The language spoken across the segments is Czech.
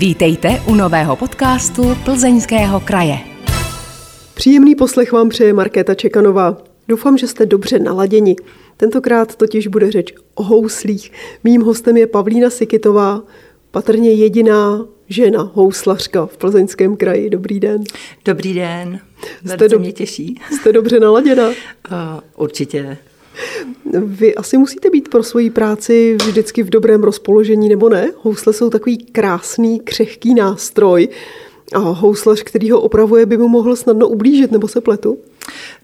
Vítejte u nového podcastu Plzeňského kraje. Příjemný poslech vám přeje Markéta Čekanová. Doufám, že jste dobře naladěni. Tentokrát totiž bude řeč o houslích. Mým hostem je Pavlína Sikitová, patrně jediná žena houslařka v Plzeňském kraji. Dobrý den. Dobrý den. Jste do... mě těší. Jste dobře naladěna? Uh, určitě. Vy asi musíte být pro svoji práci vždycky v dobrém rozpoložení, nebo ne? Housle jsou takový krásný, křehký nástroj. A houslař, který ho opravuje, by mu mohl snadno ublížit, nebo se pletu?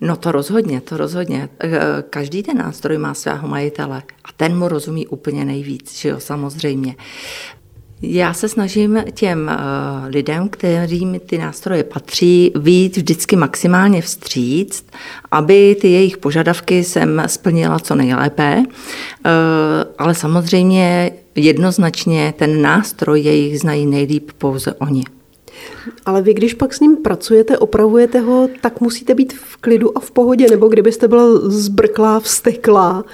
No to rozhodně, to rozhodně. Eh, každý ten nástroj má svého majitele a ten mu rozumí úplně nejvíc, že jo, samozřejmě. Já se snažím těm uh, lidem, kterým ty nástroje patří, být vždycky maximálně vstříct, aby ty jejich požadavky jsem splnila co nejlépe, uh, ale samozřejmě jednoznačně ten nástroj jejich znají nejlíp pouze oni. Ale vy, když pak s ním pracujete, opravujete ho, tak musíte být v klidu a v pohodě, nebo kdybyste byla zbrklá, vsteklá,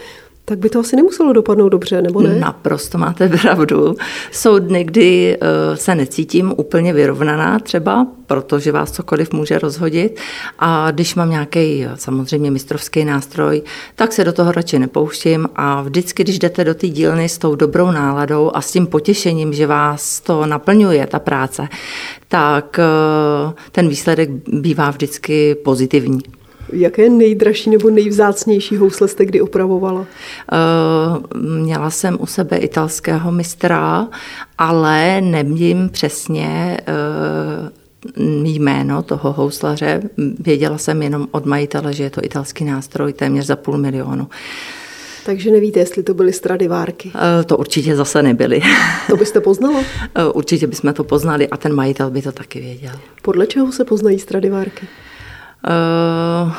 tak by to asi nemuselo dopadnout dobře, nebo ne? Naprosto máte pravdu. Jsou dny, kdy eh, se necítím úplně vyrovnaná třeba, protože vás cokoliv může rozhodit. A když mám nějaký samozřejmě mistrovský nástroj, tak se do toho radši nepouštím a vždycky, když jdete do té dílny s tou dobrou náladou a s tím potěšením, že vás to naplňuje, ta práce, tak eh, ten výsledek bývá vždycky pozitivní. Jaké nejdražší nebo nejvzácnější housle jste kdy opravovala? Uh, měla jsem u sebe italského mistra, ale nevím přesně uh, jméno toho houslaře. Věděla jsem jenom od majitele, že je to italský nástroj téměř za půl milionu. Takže nevíte, jestli to byly Stradivárky? Uh, to určitě zase nebyly. To byste poznala? Určitě bychom to poznali a ten majitel by to taky věděl. Podle čeho se poznají Stradivárky? Uh,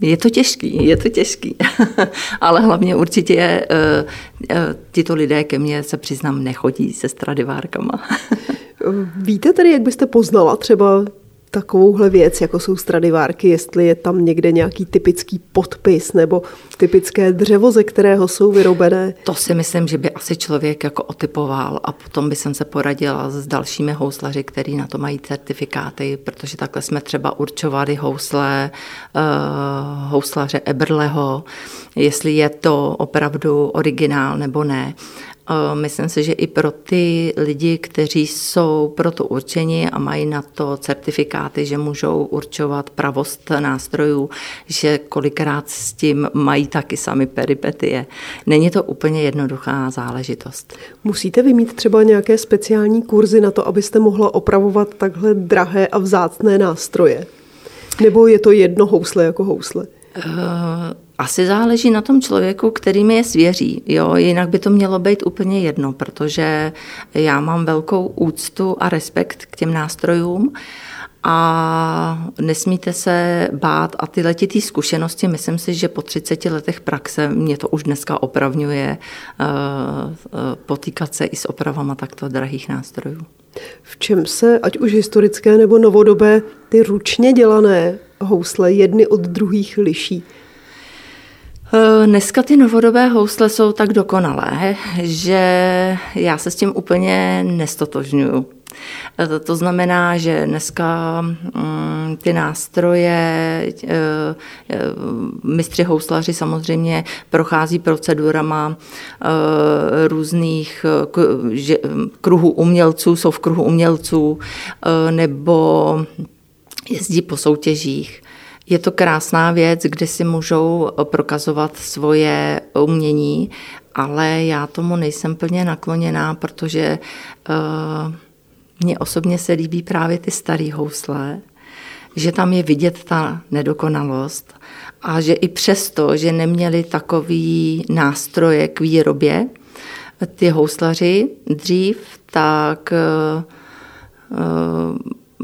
je to těžký, je to těžký, ale hlavně určitě uh, uh, tyto lidé ke mně, se přiznám, nechodí se stradivárkama. Víte tedy, jak byste poznala třeba takovouhle věc, jako jsou stradivárky, jestli je tam někde nějaký typický podpis nebo typické dřevo, ze kterého jsou vyrobené? To si myslím, že by asi člověk jako otypoval a potom by jsem se poradila s dalšími houslaři, který na to mají certifikáty, protože takhle jsme třeba určovali housle uh, houslaře Eberleho, jestli je to opravdu originál nebo ne. Myslím si, že i pro ty lidi, kteří jsou pro to určeni a mají na to certifikáty, že můžou určovat pravost nástrojů, že kolikrát s tím mají taky sami peripetie. Není to úplně jednoduchá záležitost. Musíte vy mít třeba nějaké speciální kurzy na to, abyste mohla opravovat takhle drahé a vzácné nástroje? Nebo je to jedno housle jako housle? Uh asi záleží na tom člověku, který mi je svěří. Jo? Jinak by to mělo být úplně jedno, protože já mám velkou úctu a respekt k těm nástrojům a nesmíte se bát a ty letitý zkušenosti, myslím si, že po 30 letech praxe mě to už dneska opravňuje uh, potýkat se i s opravama takto drahých nástrojů. V čem se, ať už historické nebo novodobé, ty ručně dělané housle jedny od druhých liší? Eh, dneska ty novodobé housle jsou tak dokonalé, že já se s tím úplně nestotožňuju. Eh, to znamená, že dneska mm, ty nástroje, eh, mistři houslaři samozřejmě prochází procedurama různých kruhů umělců, jsou v kruhu umělců, nebo jezdí po soutěžích. Je to krásná věc, kde si můžou prokazovat svoje umění, ale já tomu nejsem plně nakloněná, protože uh, mně osobně se líbí právě ty staré housle, že tam je vidět ta nedokonalost a že i přesto, že neměli takový nástroje k výrobě, ty houslaři dřív, tak uh,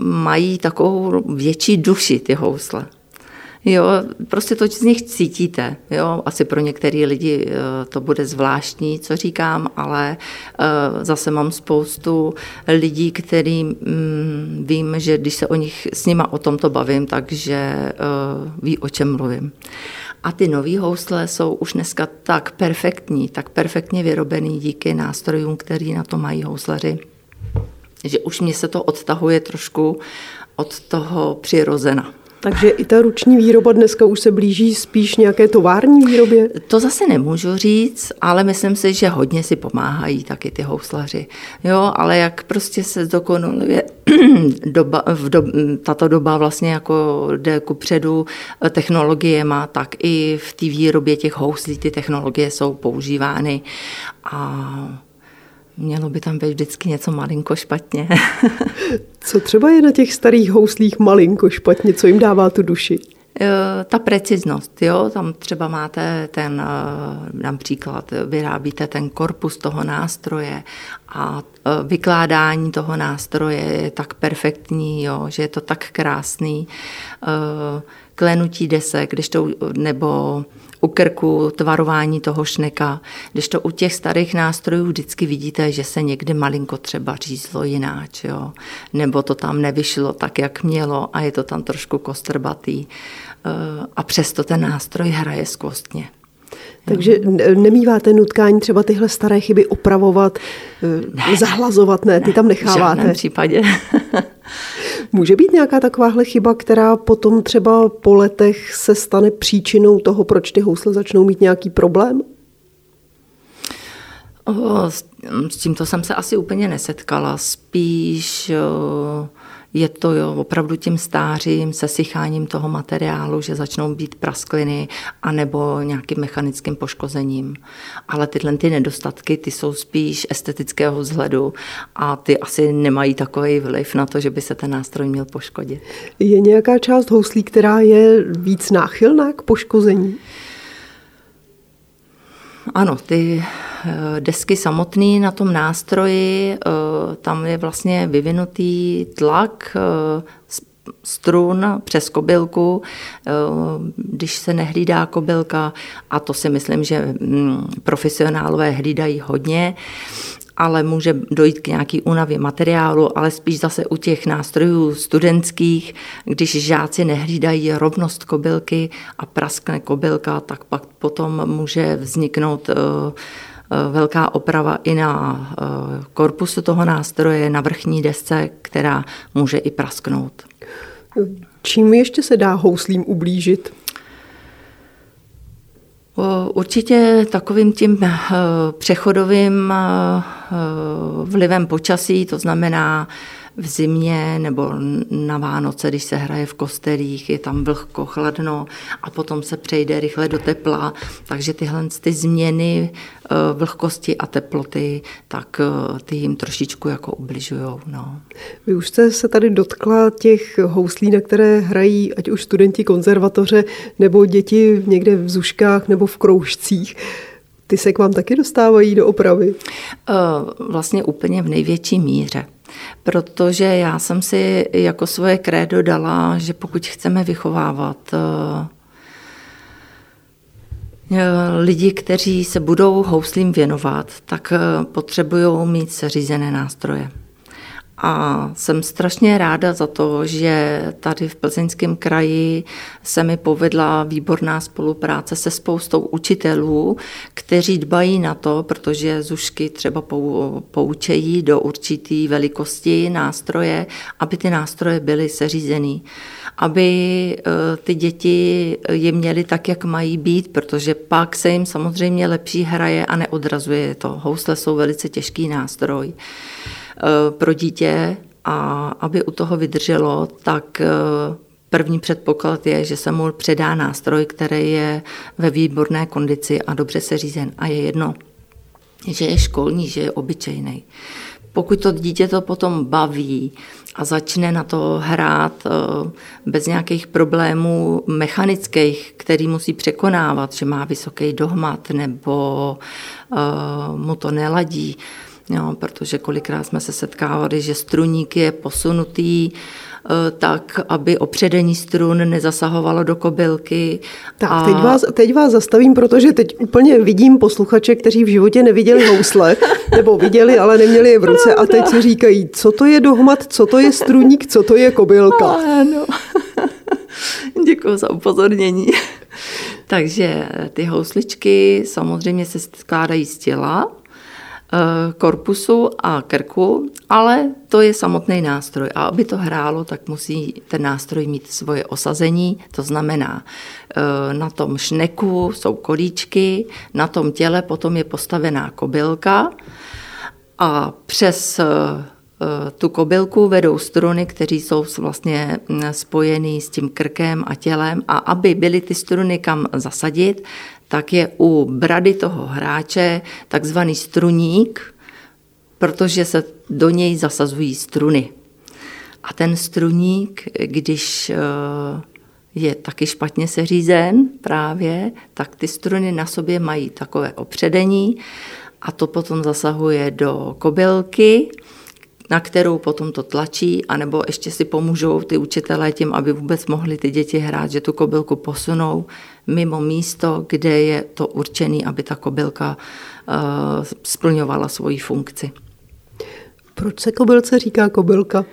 mají takovou větší duši ty housle. Jo, prostě to z nich cítíte. Jo, asi pro některé lidi eh, to bude zvláštní, co říkám, ale eh, zase mám spoustu lidí, který mm, vím, že když se o nich s nima o tomto bavím, takže eh, ví, o čem mluvím. A ty nové housle jsou už dneska tak perfektní, tak perfektně vyrobený díky nástrojům, který na to mají houslaři, že už mě se to odtahuje trošku od toho přirozena. Takže i ta ruční výroba dneska už se blíží spíš nějaké tovární výrobě? To zase nemůžu říct, ale myslím si, že hodně si pomáhají taky ty houslaři. Jo, ale jak prostě se zdokonaluje doba, v do, tato doba vlastně jako jde ku předu technologie má, tak i v té výrobě těch houslí ty technologie jsou používány a Mělo by tam být vždycky něco malinko špatně. co třeba je na těch starých houslích malinko špatně, co jim dává tu duši? E, ta preciznost, jo, tam třeba máte ten, e, například vyrábíte ten korpus toho nástroje a e, vykládání toho nástroje je tak perfektní, jo, že je to tak krásný. Klenutí desek, když to, nebo u krku, tvarování toho šneka, když to u těch starých nástrojů vždycky vidíte, že se někdy malinko třeba řízlo jináč, jo? nebo to tam nevyšlo tak, jak mělo a je to tam trošku kostrbatý eh, a přesto ten nástroj hraje skvostně. Takže nemýváte nutkání třeba tyhle staré chyby opravovat, eh, ne, zahlazovat, ne, ty tam necháváte? V případě. Může být nějaká takováhle chyba, která potom třeba po letech se stane příčinou toho, proč ty housle začnou mít nějaký problém? O, s, s tímto jsem se asi úplně nesetkala. Spíš o, je to jo, opravdu tím stářím, sesycháním toho materiálu, že začnou být praskliny anebo nějakým mechanickým poškozením. Ale tyhle ty nedostatky, ty jsou spíš estetického vzhledu a ty asi nemají takový vliv na to, že by se ten nástroj měl poškodit. Je nějaká část houslí, která je víc náchylná k poškození? Ano, ty eh, desky samotné na tom nástroji, eh, tam je vlastně vyvinutý tlak eh, strun přes kobylku, když se nehlídá kobylka, a to si myslím, že mm, profesionálové hlídají hodně, ale může dojít k nějaký únavě materiálu, ale spíš zase u těch nástrojů studentských, když žáci nehlídají rovnost kobylky a praskne kobylka, tak pak potom může vzniknout eh, eh, velká oprava i na eh, korpusu toho nástroje, na vrchní desce, která může i prasknout. Čím ještě se dá houslím ublížit? Určitě takovým tím eh, přechodovým eh, vlivem počasí, to znamená v zimě nebo na Vánoce, když se hraje v kostelích, je tam vlhko, chladno a potom se přejde rychle do tepla. Takže tyhle ty změny eh, vlhkosti a teploty, tak eh, ty jim trošičku jako ubližují. No. Vy už jste se tady dotkla těch houslí, na které hrají ať už studenti konzervatoře nebo děti někde v zuškách nebo v kroužcích. Ty se k vám taky dostávají do opravy? Eh, vlastně úplně v největší míře protože já jsem si jako svoje krédo dala, že pokud chceme vychovávat eh, eh, lidi, kteří se budou houslím věnovat, tak potřebují mít seřízené nástroje. A jsem strašně ráda za to, že tady v Plzeňském kraji se mi povedla výborná spolupráce se spoustou učitelů, kteří dbají na to, protože zušky třeba poučejí do určité velikosti nástroje, aby ty nástroje byly seřízený. Aby e, ty děti je měly tak, jak mají být, protože pak se jim samozřejmě lepší hraje a neodrazuje to. Housle jsou velice těžký nástroj. Eh, pro dítě a aby u toho vydrželo, tak eh, První předpoklad je, že se mu předá nástroj, který je ve výborné kondici a dobře se řízen. A je jedno, že je školní, že je obyčejný. Pokud to dítě to potom baví a začne na to hrát eh, bez nějakých problémů mechanických, který musí překonávat, že má vysoký dohmat nebo mu to neladí, Jo, protože kolikrát jsme se setkávali, že struník je posunutý eh, tak, aby opředení strun nezasahovalo do kobylky. Tak, a... teď, vás, teď vás zastavím, protože teď úplně vidím posluchače, kteří v životě neviděli housle, nebo viděli, ale neměli je v ruce a teď si říkají, co to je dohmat, co to je struník, co to je kobylka. Ano. Děkuji za upozornění. Takže ty housličky samozřejmě se skládají z těla, korpusu a krku, ale to je samotný nástroj. A aby to hrálo, tak musí ten nástroj mít svoje osazení, to znamená, eh, na tom šneku jsou kolíčky, na tom těle potom je postavená kobylka a přes eh, tu kobylku vedou struny, které jsou vlastně hm, spojený s tím krkem a tělem a aby byly ty struny kam zasadit, tak je u brady toho hráče takzvaný struník, protože se do něj zasazují struny. A ten struník, když eh, je taky špatně seřízen právě, tak ty struny na sobě mají takové opředení a to potom zasahuje do kobylky na kterou potom to tlačí, anebo ještě si pomůžou ty učitelé tím, aby vůbec mohli ty děti hrát, že tu kobylku posunou mimo místo, kde je to určené, aby ta kobylka uh, splňovala svoji funkci. Proč se kobylce říká kobylka? Uh,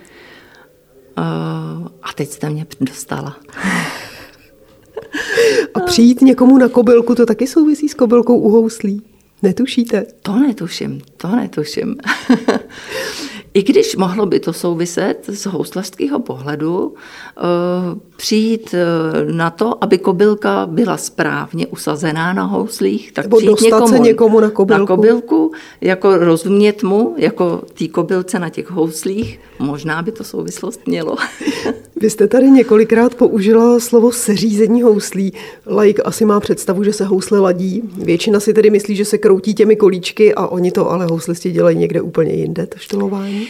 a teď jste mě dostala. a přijít někomu na kobylku, to taky souvisí s kobylkou u houslí? Netušíte? To netuším, to netuším. I když mohlo by to souviset z houslařského pohledu, eh, přijít eh, na to, aby kobylka byla správně usazená na houslích, tak Nebo přijít někomu, se někomu na kobylku. na kobylku, jako rozumět mu, jako té kobylce na těch houslích, možná by to souvislost mělo. Vy jste tady několikrát použila slovo seřízení houslí. Laik asi má představu, že se housle ladí. Většina si tedy myslí, že se kroutí těmi kolíčky a oni to ale houslisti dělají někde úplně jinde, to štelování.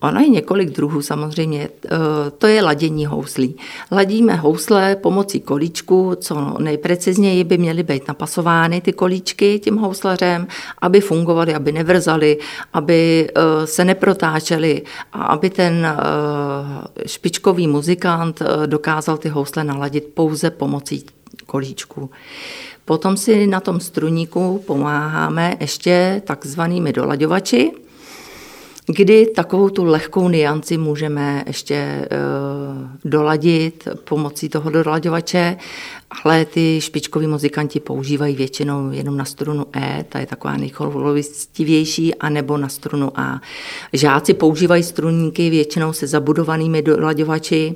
Ono je několik druhů samozřejmě. Eh, to je ladění houslí. Ladíme housle pomocí kolíčku, co nejprecizněji by měly být napasovány ty kolíčky tím houslařem, aby fungovaly, aby nevrzali, aby eh, se neprotáčely a aby ten eh, špičkový muzikant dokázal ty housle naladit pouze pomocí kolíčku. Potom si na tom struníku pomáháme ještě takzvanými dolaďovači, kdy takovou tu lehkou nianci můžeme ještě uh, doladit pomocí toho dolaďovače, ale ty špičkoví muzikanti používají většinou jenom na strunu E, ta je taková nejcholovistivější, anebo na strunu A. Žáci používají strunníky většinou se zabudovanými dolaďovači,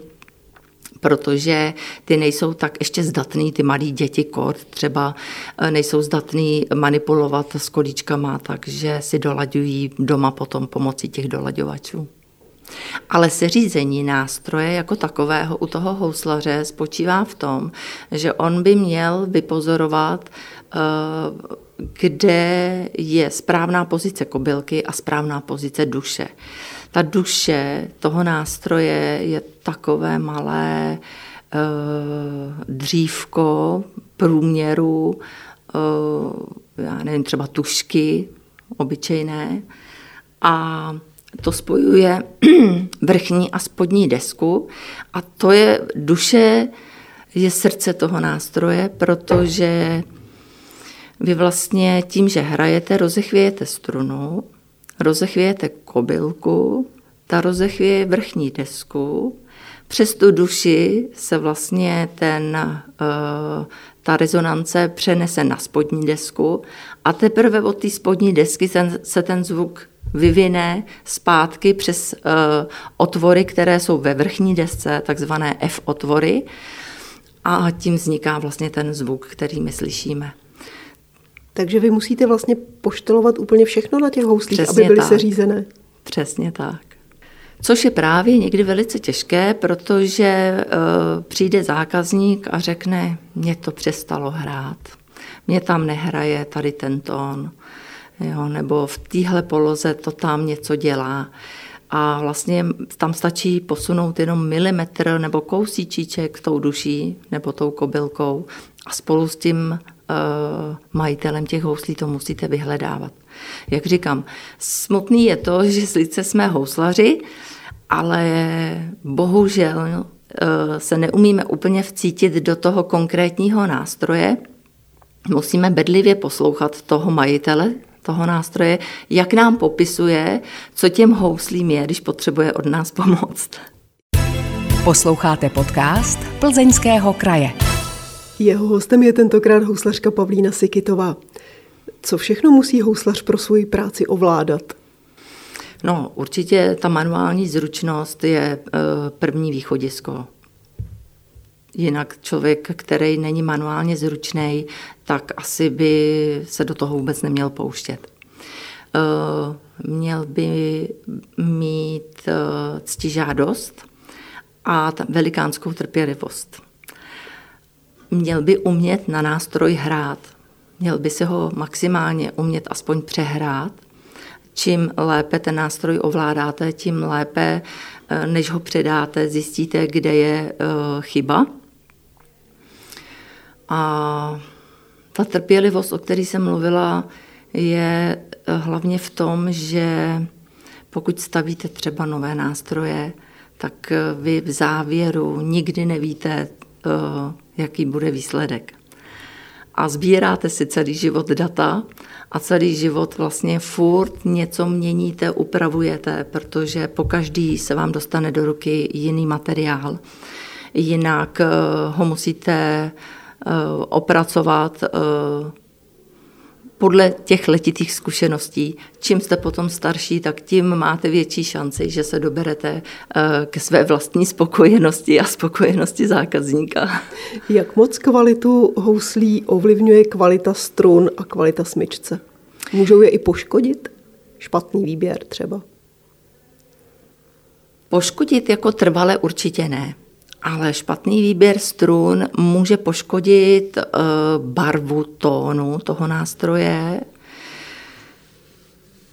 protože ty nejsou tak ještě zdatný, ty malí děti kort třeba eh, nejsou zdatný manipulovat s kolíčkama, takže si dolaďují doma potom pomocí těch dolaďovačů. Ale seřízení nástroje jako takového u toho houslaře spočívá v tom, že on by měl vypozorovat, eh, kde je správná pozice kobylky a správná pozice duše ta duše toho nástroje je takové malé eh, dřívko průměru, eh, já nevím, třeba tušky obyčejné. A to spojuje vrchní a spodní desku. A to je duše, je srdce toho nástroje, protože vy vlastně tím, že hrajete, rozechvějete strunu rozechvějete kobylku, ta rozechvěje vrchní desku, přes tu duši se vlastně ten, eh, ta rezonance přenese na spodní desku a teprve od té spodní desky se ten zvuk vyvine zpátky přes uh, otvory, které jsou ve vrchní desce, takzvané F otvory, a tím vzniká vlastně ten zvuk, který my slyšíme. Takže vy musíte vlastně poštelovat úplně všechno na těch houslích, Přesně aby byly tak. seřízené. Přesně tak. Což je právě někdy velice těžké, protože uh, přijde zákazník a řekne, mě to přestalo hrát, mě tam nehraje tady ten tón, jo, nebo v téhle poloze to tam něco dělá. A vlastně tam stačí posunout jenom milimetr nebo kousíčíček tou duší nebo tou kobylkou a spolu s tím majitelem těch houslí to musíte vyhledávat. Jak říkám, smutný je to, že sice jsme houslaři, ale bohužel uh, se neumíme úplně vcítit do toho konkrétního nástroje. Musíme bedlivě poslouchat toho majitele toho nástroje, jak nám popisuje, co těm houslím je, když potřebuje od nás pomoct. Posloucháte podcast Plzeňského kraje. Jeho hostem je tentokrát houslařka Pavlína Sikitová. Co všechno musí houslař pro svoji práci ovládat? No, určitě ta manuální zručnost je eh, první východisko. Jinak člověk, který není manuálně zručný, tak asi by se do toho vůbec neměl pouštět. Eh, měl by mít eh, ctižádost a velikánskou trpělivost. Měl by umět na nástroj hrát. Měl by se ho maximálně umět aspoň přehrát. Čím lépe ten nástroj ovládáte, tím lépe, eh, než ho předáte, zjistíte, kde je chyba. A ta trpělivost, o které jsem mluvila, je eh, hlavně v tom, že pokud stavíte třeba nové nástroje, tak eh, vy v závěru nikdy nevíte, eh, jaký bude výsledek. A sbíráte si celý život data a celý život vlastně furt něco měníte, upravujete, protože po každý se vám dostane do ruky jiný materiál. Jinak ho musíte opracovat podle těch letitých zkušeností. Čím jste potom starší, tak tím máte větší šanci, že se doberete eh, ke své vlastní spokojenosti a spokojenosti zákazníka. Jak moc kvalitu houslí ovlivňuje kvalita strun a kvalita smyčce? Můžou je i poškodit? Špatný výběr třeba? Poškodit jako trvale určitě ne. Ale špatný výběr strun může poškodit eh, barvu tónu toho nástroje,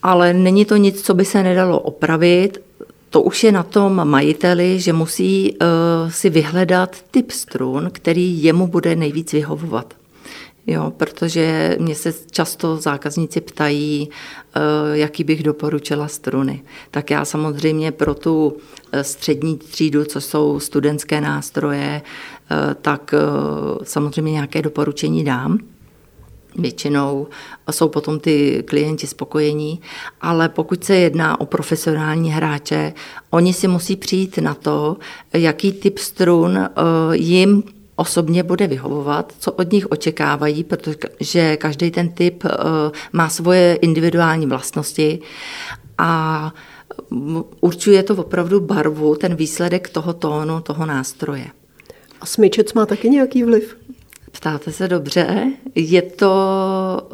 ale není to nic, co by se nedalo opravit. To už je na tom majiteli, že musí uh, si vyhledat typ strun, který jemu bude nejvíc vyhovovat. Jo, protože mě se často zákazníci ptají, eh, jaký bych doporučila struny. Tak já samozřejmě pro tu eh, střední třídu, co jsou studentské nástroje, eh, tak samozřejmě nějaké doporučení dám. Většinou jsou potom ty klienti spokojení, ale pokud se jedná o profesionální hráče, oni si musí přijít na to, jaký typ strun jim osobně bude vyhovovat, co od nich očekávají, protože každý ten typ eh, má svoje individuální vlastnosti a určuje to opravdu barvu, ten výsledek toho tónu, toho nástroje. A smyčec má taky nějaký vliv? Ptáte se dobře, je to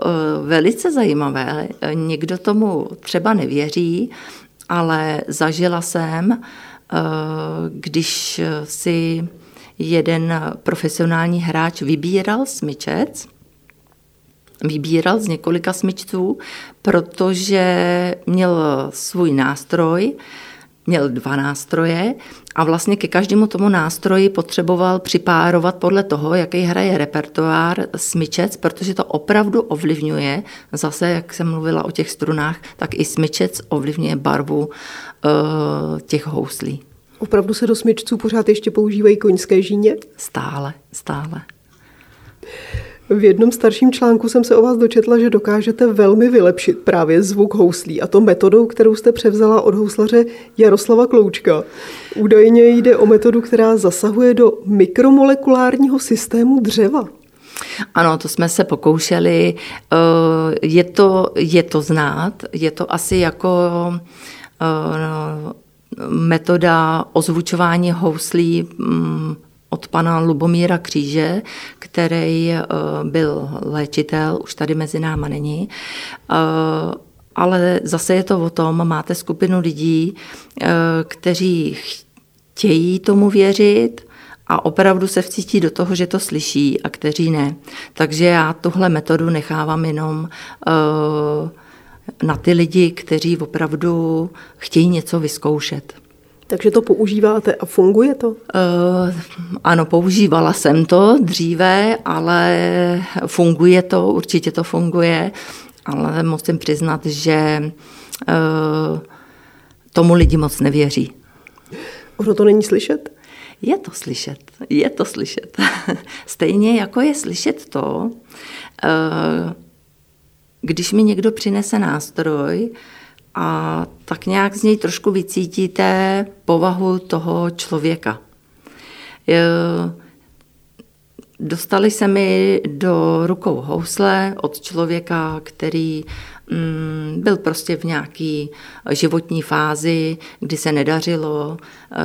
eh, velice zajímavé. Někdo tomu třeba nevěří, ale zažila jsem, eh, když si jeden profesionální hráč vybíral smyčec, vybíral z několika smyčců, protože měl svůj nástroj, měl dva nástroje a vlastně ke každému tomu nástroji potřeboval připárovat podle toho, jaký hraje repertoár smyčec, protože to opravdu ovlivňuje, zase jak jsem mluvila o těch strunách, tak i smyčec ovlivňuje barvu uh, těch houslí. Opravdu se do smyčců pořád ještě používají koňské žíně? Stále, stále. V jednom starším článku jsem se o vás dočetla, že dokážete velmi vylepšit právě zvuk houslí a to metodou, kterou jste převzala od houslaře Jaroslava Kloučka. Údajně jde o metodu, která zasahuje do mikromolekulárního systému dřeva. Ano, to jsme se pokoušeli. Eh, je to, je to znát, je to asi jako eh, metoda ozvučování houslí mm, od pana Lubomíra Kříže, který eh, byl léčitel, už tady mezi náma není. Eh, ale zase je to o tom, máte skupinu lidí, eh, kteří chtějí tomu věřit, a opravdu se vcítí do toho, že to slyší a kteří ne. Takže já tuhle metodu nechávám jenom uh, na ty lidi, kteří opravdu chtějí něco vyzkoušet. Takže to používáte a funguje to? Uh, ano, používala jsem to dříve, ale funguje to, určitě to funguje, ale musím přiznat, že uh, tomu lidi moc nevěří. Ono to není slyšet? Je to slyšet, je to slyšet. Stejně jako je slyšet to, uh, když mi někdo přinese nástroj a tak nějak z něj trošku vycítíte povahu toho člověka. dostali se mi do rukou housle od člověka, který mm, byl prostě v nějaký životní fázi, kdy se nedařilo, eh,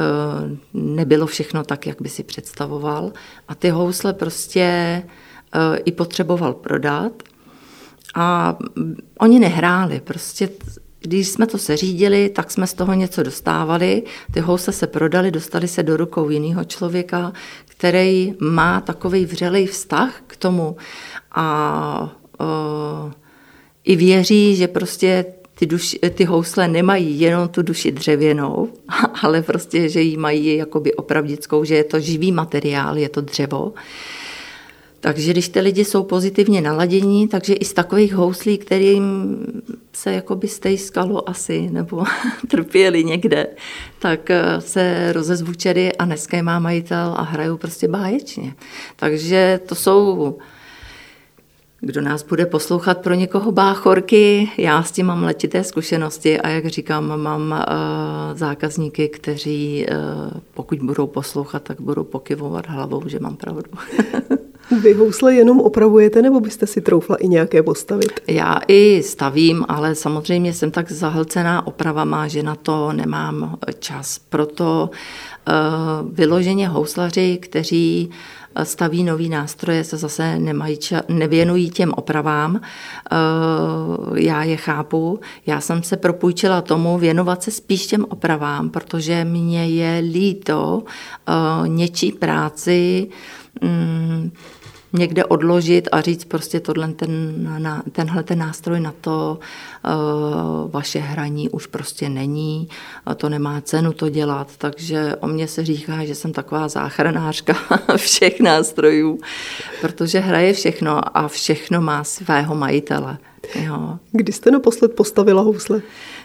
nebylo všechno tak, jak by si představoval. A ty housle prostě eh, i potřeboval prodat. A oni nehráli, prostě když jsme to seřídili, tak jsme z toho něco dostávali. Ty housle se prodali, dostali se do rukou jiného člověka, který má takový vřelej vztah k tomu a uh, i věří, že prostě ty, duši, ty housle nemají jenom tu duši dřevěnou, ale prostě, že ji mají jakoby opravdickou, že je to živý materiál, je to dřevo. Takže když ty lidi jsou pozitivně naladění, takže i z takových houslí, kterým se jakoby stejskalo asi, nebo trpěli někde, tak eh, se rozezvučili a dneska je má majitel a hrajou prostě báječně. Takže to jsou kdo nás bude poslouchat pro někoho báchorky. Já s tím mám letité zkušenosti a jak říkám, mám uh, zákazníky, kteří uh, pokud budou poslouchat, tak budou pokyvovat hlavou, že mám pravdu. Vy housle jenom opravujete, nebo byste si troufla i nějaké postavit? Já i stavím, ale samozřejmě jsem tak zahlcená opravama, že na to nemám čas. Proto uh, vyloženě houslaři, kteří staví nový nástroje, se zase nemají ča- nevěnují těm opravám. Já je chápu. Já jsem se propůjčila tomu věnovat se spíš těm opravám, protože mě je líto něčí práci mm, někde odložit a říct prostě tohle ten, na, tenhle ten nástroj na to uh, vaše hraní už prostě není, a to nemá cenu to dělat, takže o mě se říká, že jsem taková záchranářka všech nástrojů, protože hraje všechno a všechno má svého majitele. Jo. Kdy jste naposled postavila housle?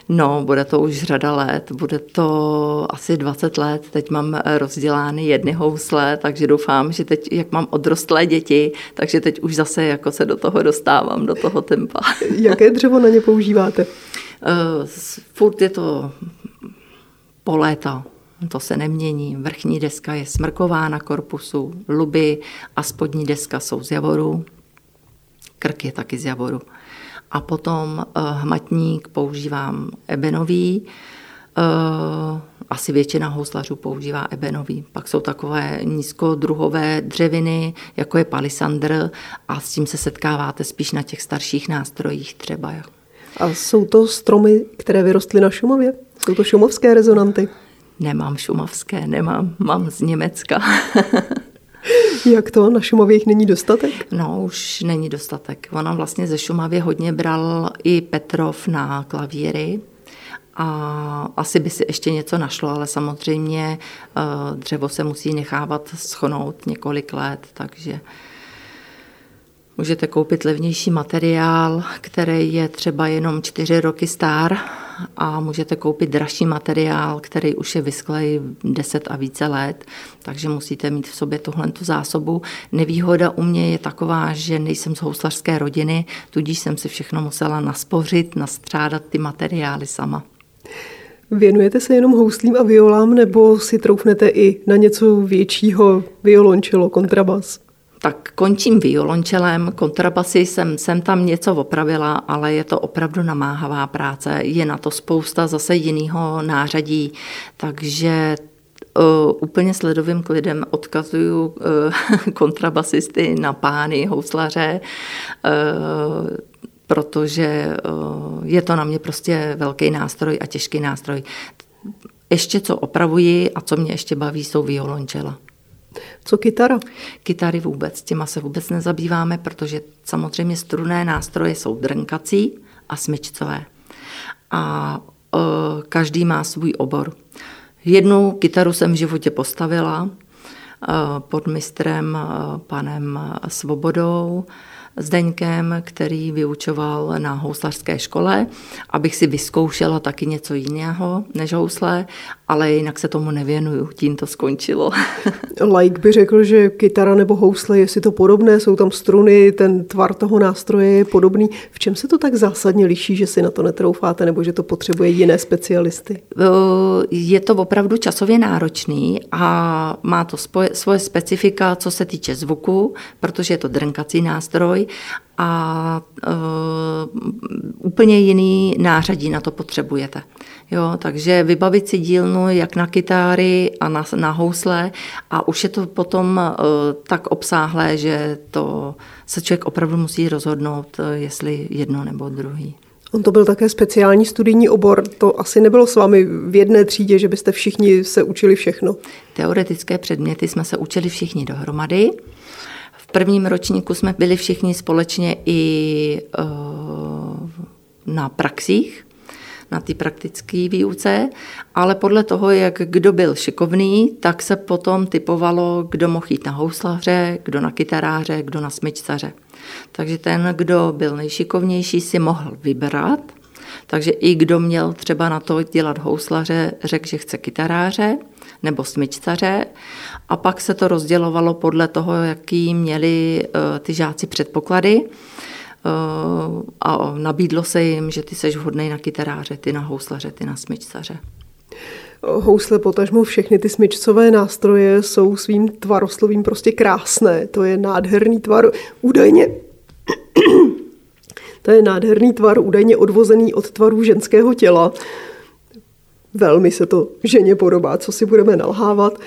No, bude to už řada let, bude to asi 20 let. Teď mám rozdělány jedny housle, takže doufám, že teď, jak mám odrostlé děti, takže teď už zase jako se do toho dostávám, do toho tempa. Jaké dřevo na ně používáte? Uh, furt je to po léta, to se nemění. Vrchní deska je smrková na korpusu, luby a spodní deska jsou z javoru. Krk je taky z javoru a potom eh, hmatník používám ebenový, eh, asi většina houslařů používá ebenový. Pak jsou takové nízkodruhové dřeviny, jako je palisandr a s tím se setkáváte spíš na těch starších nástrojích třeba. A jsou to stromy, které vyrostly na Šumově? Jsou to šumovské rezonanty? Nemám šumovské, nemám, mám z Německa. Jak to? Na Šumavě jich není dostatek? No, už není dostatek. Ona vlastně ze Šumavě hodně bral i Petrov na klavíry, a asi by si ještě něco našlo, ale samozřejmě eh, dřevo se musí nechávat schonout několik let, takže Můžete koupit levnější materiál, který je třeba jenom čtyři roky star a můžete koupit dražší materiál, který už je vysklej 10 a více let, takže musíte mít v sobě tuhle tu zásobu. Nevýhoda u mě je taková, že nejsem z houslařské rodiny, tudíž jsem si všechno musela naspořit, nastřádat ty materiály sama. Věnujete se jenom houslím a violám, nebo si troufnete i na něco většího, violončelo, kontrabas? Tak končím violončelem, kontrabasy jsem, jsem tam něco opravila, ale je to opravdu namáhavá práce. Je na to spousta zase jiného nářadí, takže Uh, úplně sledovým klidem odkazuju uh, kontrabasisty na pány, houslaře, uh, protože je to na mě prostě velký nástroj a těžký nástroj. Ještě co opravuji a co mě ještě baví, jsou violončela. Co kytara? Kytary vůbec, těma se vůbec nezabýváme, protože samozřejmě struné nástroje jsou drnkací a smyčcové. A e, každý má svůj obor. Jednu kytaru jsem v životě postavila e, pod mistrem e, panem Svobodou, Zdeňkem, který vyučoval na houslařské škole, abych si vyzkoušela taky něco jiného než housle, ale jinak se tomu nevěnuju, tím to skončilo. Like by řekl, že kytara nebo housle, jestli to podobné, jsou tam struny, ten tvar toho nástroje je podobný. V čem se to tak zásadně liší, že si na to netroufáte nebo že to potřebuje jiné specialisty? Je to opravdu časově náročný a má to svoje specifika, co se týče zvuku, protože je to drnkací nástroj a uh, úplně jiný nářadí na to potřebujete. Jo, takže vybavit si dílnu jak na kytáry a na, na housle a už je to potom uh, tak obsáhlé, že to se člověk opravdu musí rozhodnout, uh, jestli jedno nebo druhý. On to byl také speciální studijní obor, to asi nebylo s vámi v jedné třídě, že byste všichni se učili všechno. Teoretické předměty jsme se učili všichni dohromady. V prvním ročníku jsme byli všichni společně i uh, na praxích, na té praktické výuce, ale podle toho, jak kdo byl šikovný, tak se potom typovalo, kdo mohl jít na houslaře, kdo na kytaráře, kdo na smyčcaře. Takže ten, kdo byl nejšikovnější, si mohl vybrat. Takže i kdo měl třeba na to dělat houslaře, řekl, že chce kytaráře nebo smyčcaře. A pak se to rozdělovalo podle toho, jaký měli eh, ty žáci předpoklady eh, a nabídlo se jim, že ty seš vhodný na kytaráře, ty na houslaře, ty na smyčcaře. Housle, potažmo všechny ty smyčcové nástroje jsou svým tvaroslovím prostě krásné. To je nádherný tvar, údajně to je nádherný tvar, údajně odvozený od tvaru ženského těla. Velmi se to ženě podobá, co si budeme nalhávat,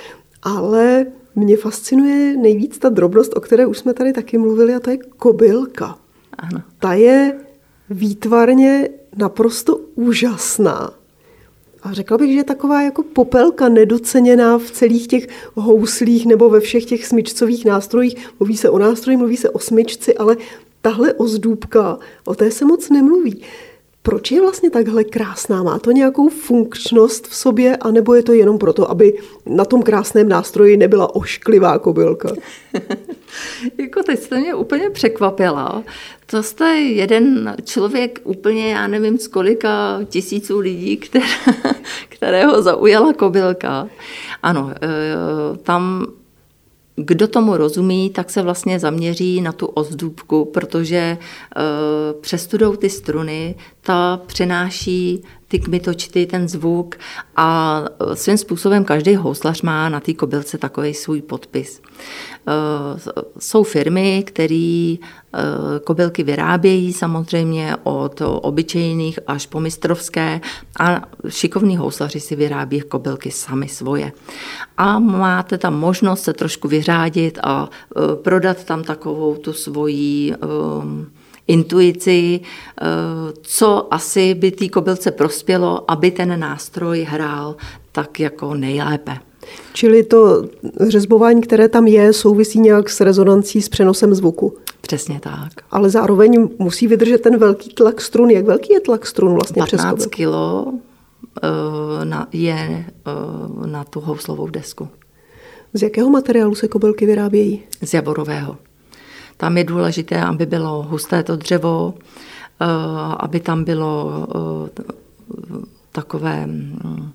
ale mě fascinuje nejvíc ta drobnost, o které už jsme tady taky mluvili, a to je kobylka. Ano. Ta je výtvarně naprosto úžasná. A řekla bych, že je taková jako popelka nedoceněná v celých těch houslích nebo ve všech těch smyčcových nástrojích. Mluví se o nástroji, mluví se o smyčci, ale tahle ozdůbka, o té se moc nemluví. Proč je vlastně takhle krásná? Má to nějakou funkčnost v sobě, anebo je to jenom proto, aby na tom krásném nástroji nebyla ošklivá kobylka? jako teď jste mě úplně překvapila. To jste jeden člověk úplně, já nevím, z kolika tisíců lidí, které, kterého zaujala kobylka. Ano, e, tam kdo tomu rozumí, tak se vlastně zaměří na tu ozdůbku, protože e, přestudou ty struny, ta přenáší ty kmitočty, ten zvuk a e, svým způsobem každý houslař má na té kobylce takový svůj podpis. E, jsou firmy, které kobylky vyrábějí samozřejmě od obyčejných až po mistrovské a šikovní houslaři si vyrábí kobylky sami svoje. A máte tam možnost se trošku vyřádit a prodat tam takovou tu svoji intuici, eh, co asi by té kobylce prospělo, aby ten nástroj hrál tak jako nejlépe. Čili to řezbování, které tam je, souvisí nějak s rezonancí, s přenosem zvuku. Přesně tak. Ale zároveň musí vydržet ten velký tlak strun. Jak velký je tlak strun vlastně 15 přes kilo eh, je eh, na tu houslovou desku. Z jakého materiálu se kobylky vyrábějí? Z javorového. Tam je důležité, aby bylo husté to dřevo, eh, aby tam bylo takové mm,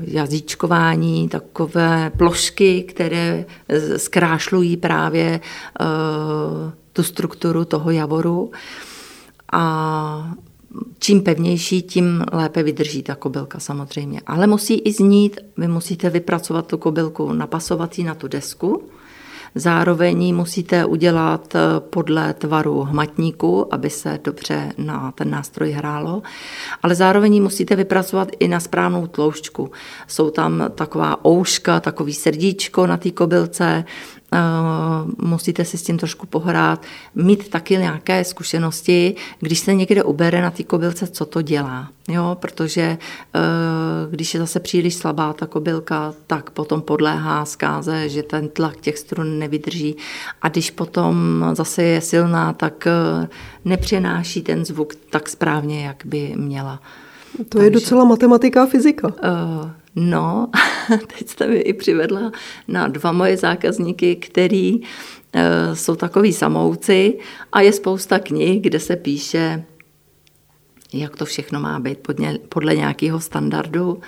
jazyčkování, takové plošky, které zkrášlují právě eh, tu strukturu toho javoru. A čím pevnější, tím lépe vydrží ta kobylka samozřejmě. Ale musí i znít, vy musíte vypracovat tu kobylku, napasovat ji na tu desku, Zároveň musíte udělat eh, podle tvaru hmatníku, aby se dobře na ten nástroj hrálo, ale zároveň musíte vypracovat i na správnou tloušťku. Jsou tam taková ouška, takový srdíčko na té kobylce, musíte si s tím trošku pohrát, mít taky nějaké zkušenosti, když se někde ubere na té kobylce, co to dělá. Jo, protože e, když je zase příliš slabá ta kobylka, tak potom podléhá zkáze, že ten tlak těch strun nevydrží. A když potom zase je silná, tak e, nepřenáší ten zvuk tak správně, jak by měla. To Takže, je docela matematika a fyzika. Uh, No, teď jste mi i přivedla na dva moje zákazníky, který uh, jsou takový samouci a je spousta knih, kde se píše, jak to všechno má být podle, podle nějakého standardu.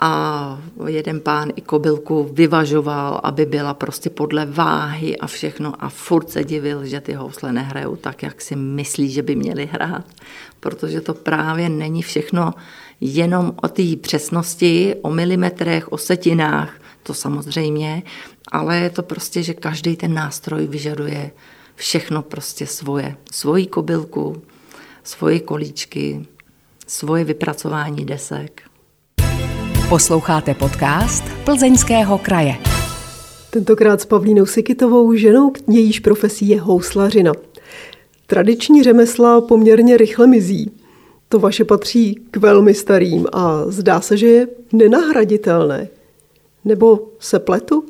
a jeden pán i kobylku vyvažoval, aby byla prostě podle váhy a všechno a furt se divil, že ty housle nehrajou tak, jak si myslí, že by měli hrát, protože to právě není všechno jenom o té přesnosti, o milimetrech, o setinách, to samozřejmě, ale je to prostě, že každý ten nástroj vyžaduje všechno prostě svoje. Svoji kobylku, svoje kolíčky, svoje vypracování desek. Posloucháte podcast Plzeňského kraje. Tentokrát s Pavlínou Sikitovou, ženou, jejíž profesí je houslařina. Tradiční řemesla poměrně rychle mizí. To vaše patří k velmi starým a zdá se, že je nenahraditelné. Nebo se pletu?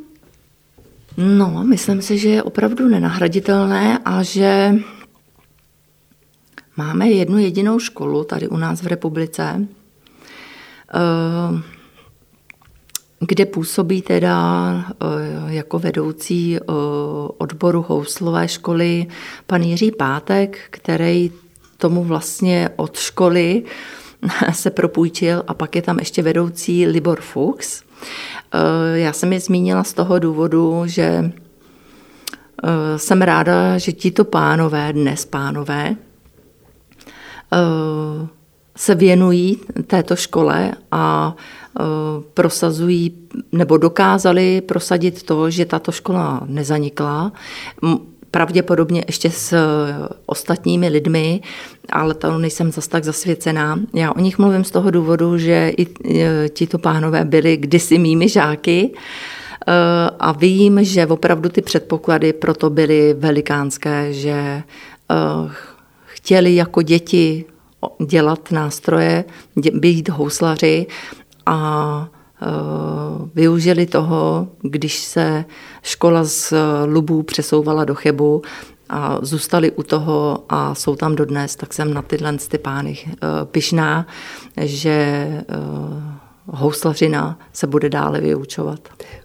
No, myslím si, že je opravdu nenahraditelné a že máme jednu jedinou školu tady u nás v republice, eh, kde působí teda eh, jako vedoucí eh, odboru houslové školy pan Jiří Pátek, který tomu vlastně od školy se propůjčil a pak je tam ještě vedoucí Libor Fuchs. Eh, já jsem je zmínila z toho důvodu, že jsem ráda, že tito pánové, dnes pánové, se věnují této škole a Eh, prosazují nebo dokázali prosadit to, že tato škola nezanikla. Pravděpodobně ještě s eh, ostatními lidmi, ale to nejsem zas tak zasvěcená. Já o nich mluvím z toho důvodu, že i eh, tito pánové byli kdysi mými žáky a vím, že opravdu ty předpoklady proto byly velikánské, že chtěli jako děti dělat nástroje, být houslaři a využili toho, když se škola z Lubů přesouvala do Chebu a zůstali u toho a jsou tam dodnes, tak jsem na tyhle ty pány e, pyšná, že e, houslařina se bude dále vyučovat.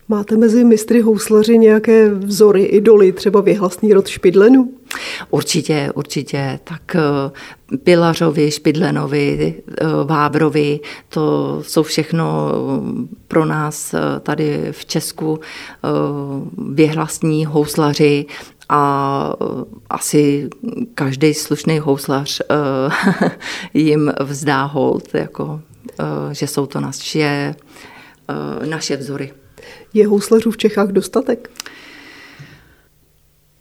Máte mezi mistry houslaři nějaké vzory, idoly, třeba věhlasný rod Špidlenů? Určitě, určitě. Tak eh, Pilařovi, Špidlenovi, eh, Vávrovi, to jsou všechno eh, pro nás tady v Česku věhlasní houslaři a asi každý slušný houslař jim vzdá hold, jako, že jsou to naše, naše vzory. Je houslařů v Čechách dostatek?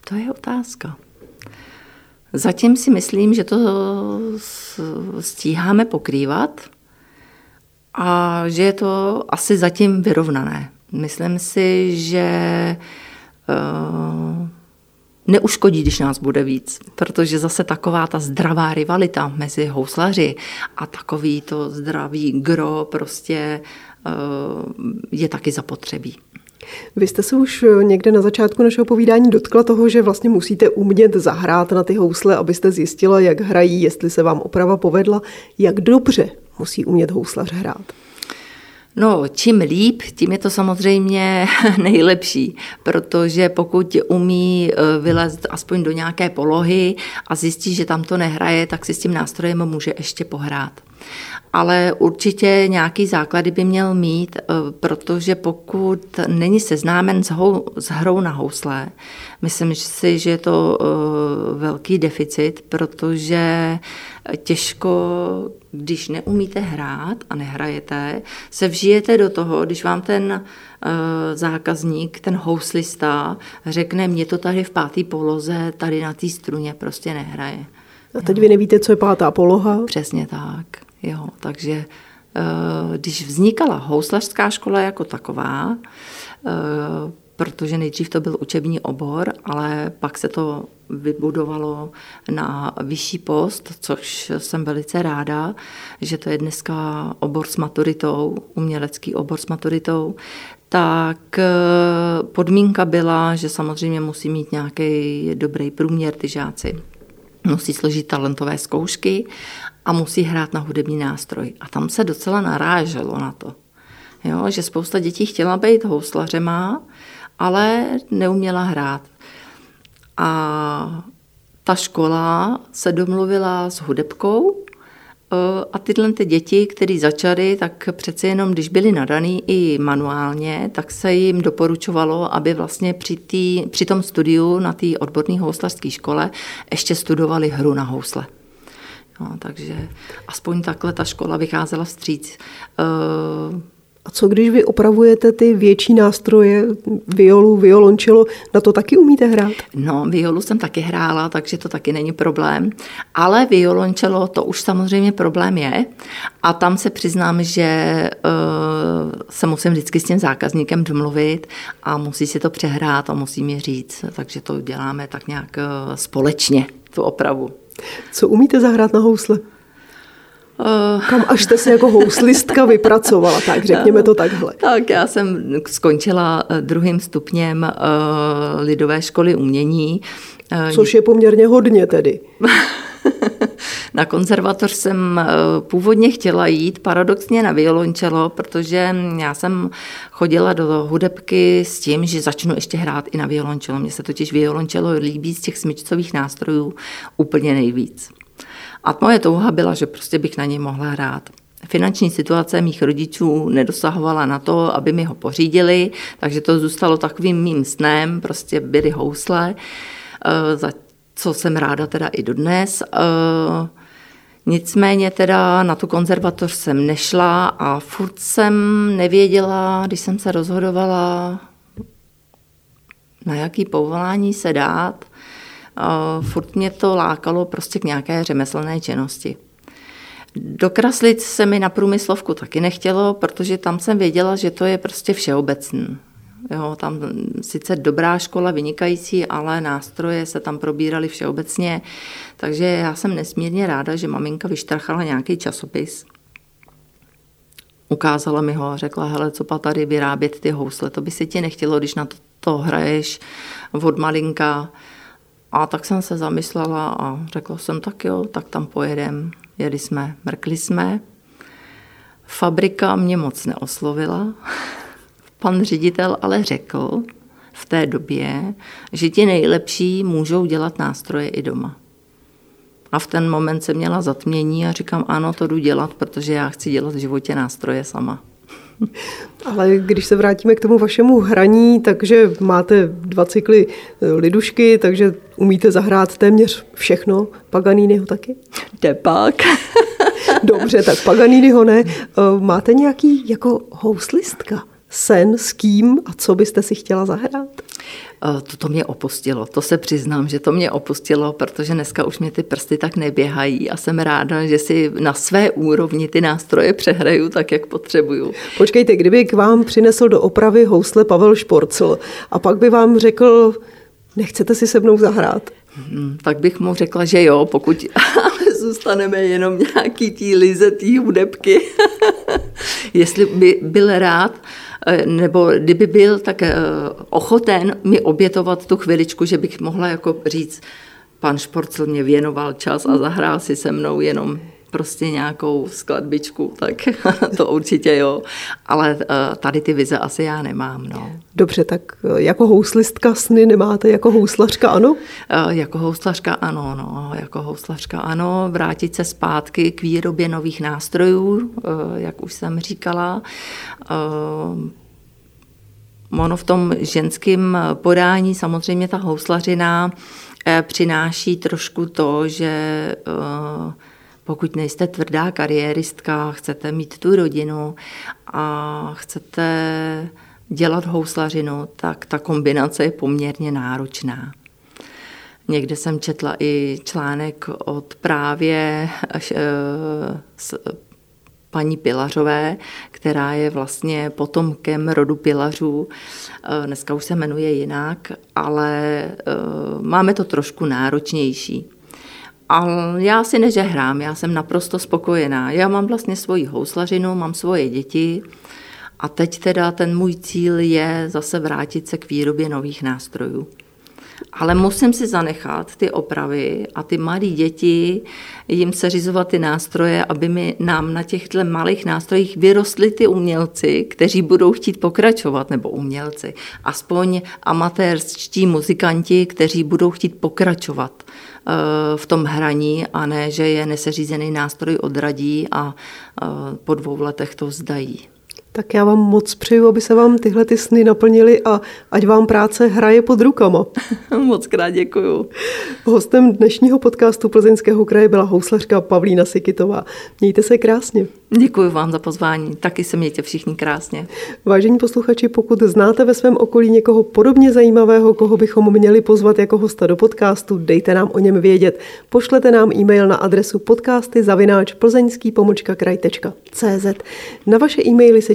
To je otázka. Zatím si myslím, že to stíháme pokrývat a že je to asi zatím vyrovnané. Myslím si, že uh, neuškodí, když nás bude víc, protože zase taková ta zdravá rivalita mezi houslaři a takový to zdravý gro prostě uh, je taky zapotřebí. Vy jste se už někde na začátku našeho povídání dotkla toho, že vlastně musíte umět zahrát na ty housle, abyste zjistila, jak hrají, jestli se vám oprava povedla, jak dobře musí umět houslař hrát. No, čím líp, tím je to samozřejmě nejlepší, protože pokud umí eh, vylézt aspoň do nějaké polohy a zjistí, že tam to nehraje, tak si s tím nástrojem může ještě pohrát ale určitě nějaký základy by měl mít, eh, protože pokud není seznámen s, hou, s hrou na housle, myslím si, že je to eh, velký deficit, protože těžko, když neumíte hrát a nehrajete, se vžijete do toho, když vám ten eh, zákazník, ten houslista řekne, mě to tady v páté poloze, tady na té struně prostě nehraje. A teď jo. vy nevíte, co je pátá poloha? Přesně tak. Jo, takže eh, když vznikala houslařská škola jako taková, eh, protože nejdřív to byl učební obor, ale pak se to vybudovalo na vyšší post, což jsem velice ráda, že to je dneska obor s maturitou, umělecký obor s maturitou, tak eh, podmínka byla, že samozřejmě musí mít nějaký dobrý průměr ty žáci. Musí složit talentové zkoušky a musí hrát na hudební nástroj. A tam se docela naráželo na to, jo, že spousta dětí chtěla být houslařema, ale neuměla hrát. A ta škola se domluvila s hudebkou a tyhle ty děti, které začaly, tak přece jenom, když byly nadaný i manuálně, tak se jim doporučovalo, aby vlastně při, tý, při tom studiu na té odborné houslařské škole ještě studovali hru na housle. No, takže aspoň takhle ta škola vycházela vstříc. Uh, a co když vy opravujete ty větší nástroje, violu, violončelo, na to taky umíte hrát? No, violu jsem taky hrála, takže to taky není problém. Ale violončelo to už samozřejmě problém je. A tam se přiznám, že uh, se musím vždycky s tím zákazníkem domluvit a musí si to přehrát a musí mi říct. Takže to děláme tak nějak uh, společně, tu opravu. Co umíte zahrát na housle? Uh, Kam až jste se jako houslistka vypracovala, tak řekněme to takhle. Tak já jsem skončila eh, druhým stupněm uh, lidové školy umění. Což je poměrně hodně tedy. na konzervatoř jsem původně chtěla jít paradoxně na violončelo, protože já jsem chodila do hudebky s tím, že začnu ještě hrát i na violončelo. Mně se totiž violončelo líbí z těch smyčcových nástrojů úplně nejvíc. A moje touha byla, že prostě bych na něj mohla hrát. Finanční situace mých rodičů nedosahovala na to, aby mi ho pořídili, takže to zůstalo takovým mým snem, prostě byly housle, eh, co jsem ráda teda i dodnes. Eh, nicméně teda na tu konzervatoř jsem nešla a furt jsem nevěděla, když jsem se rozhodovala, na jaký povolání se dát, furt mě to lákalo prostě k nějaké řemeslné činnosti. Dokreslit se mi na průmyslovku taky nechtělo, protože tam jsem věděla, že to je prostě všeobecný. Jo, tam sice dobrá škola, vynikající, ale nástroje se tam probíraly všeobecně, takže já jsem nesmírně ráda, že maminka vyštrachala nějaký časopis. Ukázala mi ho a řekla, hele, co pa tady vyrábět ty housle, to by si ti nechtělo, když na to, to hraješ od malinka. A tak jsem se zamyslela a řekla jsem, tak jo, tak tam pojedem. Jeli jsme, mrkli jsme. Fabrika mě moc neoslovila. Pan ředitel ale řekl v té době, že ti nejlepší můžou dělat nástroje i doma. A v ten moment jsem měla zatmění a říkám, ano, to jdu dělat, protože já chci dělat v životě nástroje sama. Ale když se vrátíme k tomu vašemu hraní, takže máte dva cykly eh, lidušky, takže umíte zahrát téměř všechno. Paganiniho taky? Depak. Dobře, tak Paganiniho ne. Eh, máte nějaký jako houslistka? Sen s kým a co byste si chtěla zahrát? Eh, to, to mě opustilo, to se přiznám, že to mě opustilo, protože dneska už mě ty prsty tak neběhají a jsem ráda, že si na své úrovni ty nástroje přehraju tak, jak potřebuju. Počkejte, kdyby k vám přinesl do opravy housle Pavel Šporcl a pak by vám řekl, nechcete si se mnou zahrát? Hmm, tak bych mu řekla, že jo, pokud zůstaneme jenom nějaký tí lize, tí hudebky. Jestli by byl rád, nebo kdyby byl tak eh, ochoten mi obětovat tu chviličku, že bych mohla jako říct, pan Šporcel mě věnoval čas a zahrál si se mnou jenom prostě nějakou skladbičku, tak to určitě jo. Ale eh, tady ty vize asi já nemám. No. Dobře, tak jako houslistka sny nemáte, jako houslařka ano? Jako houslařka ano, no. Jako houslařka ano, vrátit se zpátky k výrobě nových nástrojů, jak už jsem říkala. Ono v tom ženském podání samozřejmě ta houslařina eh, přináší trošku to, že eh, pokud nejste tvrdá kariéristka, chcete mít tu rodinu a chcete dělat houslařinu, tak ta kombinace je poměrně náročná. Někde jsem četla i článek od právě eh, paní Pilařové, která je vlastně potomkem rodu Pilařů. Eh, dneska už se jmenuje jinak, ale eh, máme to trošku náročnější. Ale já si nežehrám, já jsem naprosto spokojená. Já mám vlastně svoji houslařinu, mám svoje děti a teď teda ten můj cíl je zase vrátit se k výrobě nových nástrojů. Ale musím si zanechat ty opravy a ty malé děti, jim seřizovat ty nástroje, aby mi nám na těchto malých nástrojích vyrostly ty umělci, kteří budou chtít pokračovat, nebo umělci, aspoň amatérští muzikanti, kteří budou chtít pokračovat eh, v tom hraní a ne, že je neseřízený nástroj odradí a eh, po dvou letech to vzdají. Tak já vám moc přeju, aby se vám tyhle ty sny naplnily a ať vám práce hraje pod rukama. moc krát děkuju. Hostem dnešního podcastu Plzeňského kraje byla houslařka Pavlína Sikitová. Mějte se krásně. Děkuji vám za pozvání. Taky se mějte všichni krásně. Vážení posluchači, pokud znáte ve svém okolí někoho podobně zajímavého, koho bychom měli pozvat jako hosta do podcastu, dejte nám o něm vědět. Pošlete nám e-mail na adresu podcasty zavináč plzeňský kraj.cz. Na vaše e-maily se